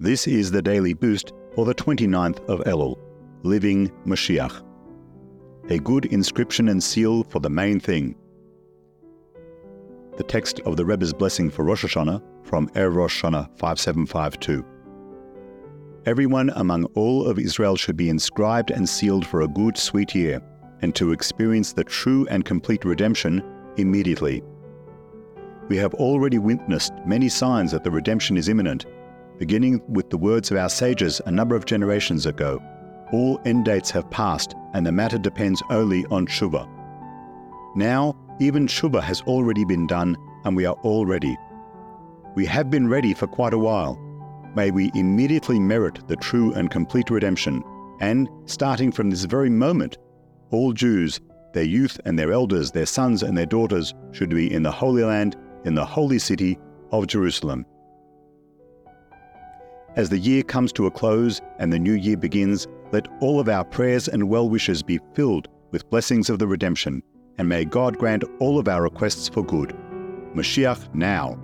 This is the daily boost for the 29th of Elul, Living Mashiach. A good inscription and seal for the main thing. The text of the Rebbe's blessing for Rosh Hashanah from Erev Rosh Hashanah 5752. Everyone among all of Israel should be inscribed and sealed for a good, sweet year, and to experience the true and complete redemption immediately. We have already witnessed many signs that the redemption is imminent, beginning with the words of our sages a number of generations ago. All end dates have passed, and the matter depends only on Shuvah. Now, even Shuvah has already been done, and we are all ready. We have been ready for quite a while. May we immediately merit the true and complete redemption, and, starting from this very moment, all Jews, their youth and their elders, their sons and their daughters, should be in the Holy Land, in the holy city of Jerusalem. As the year comes to a close and the new year begins, let all of our prayers and well wishes be filled with blessings of the redemption, and may God grant all of our requests for good. Mashiach now.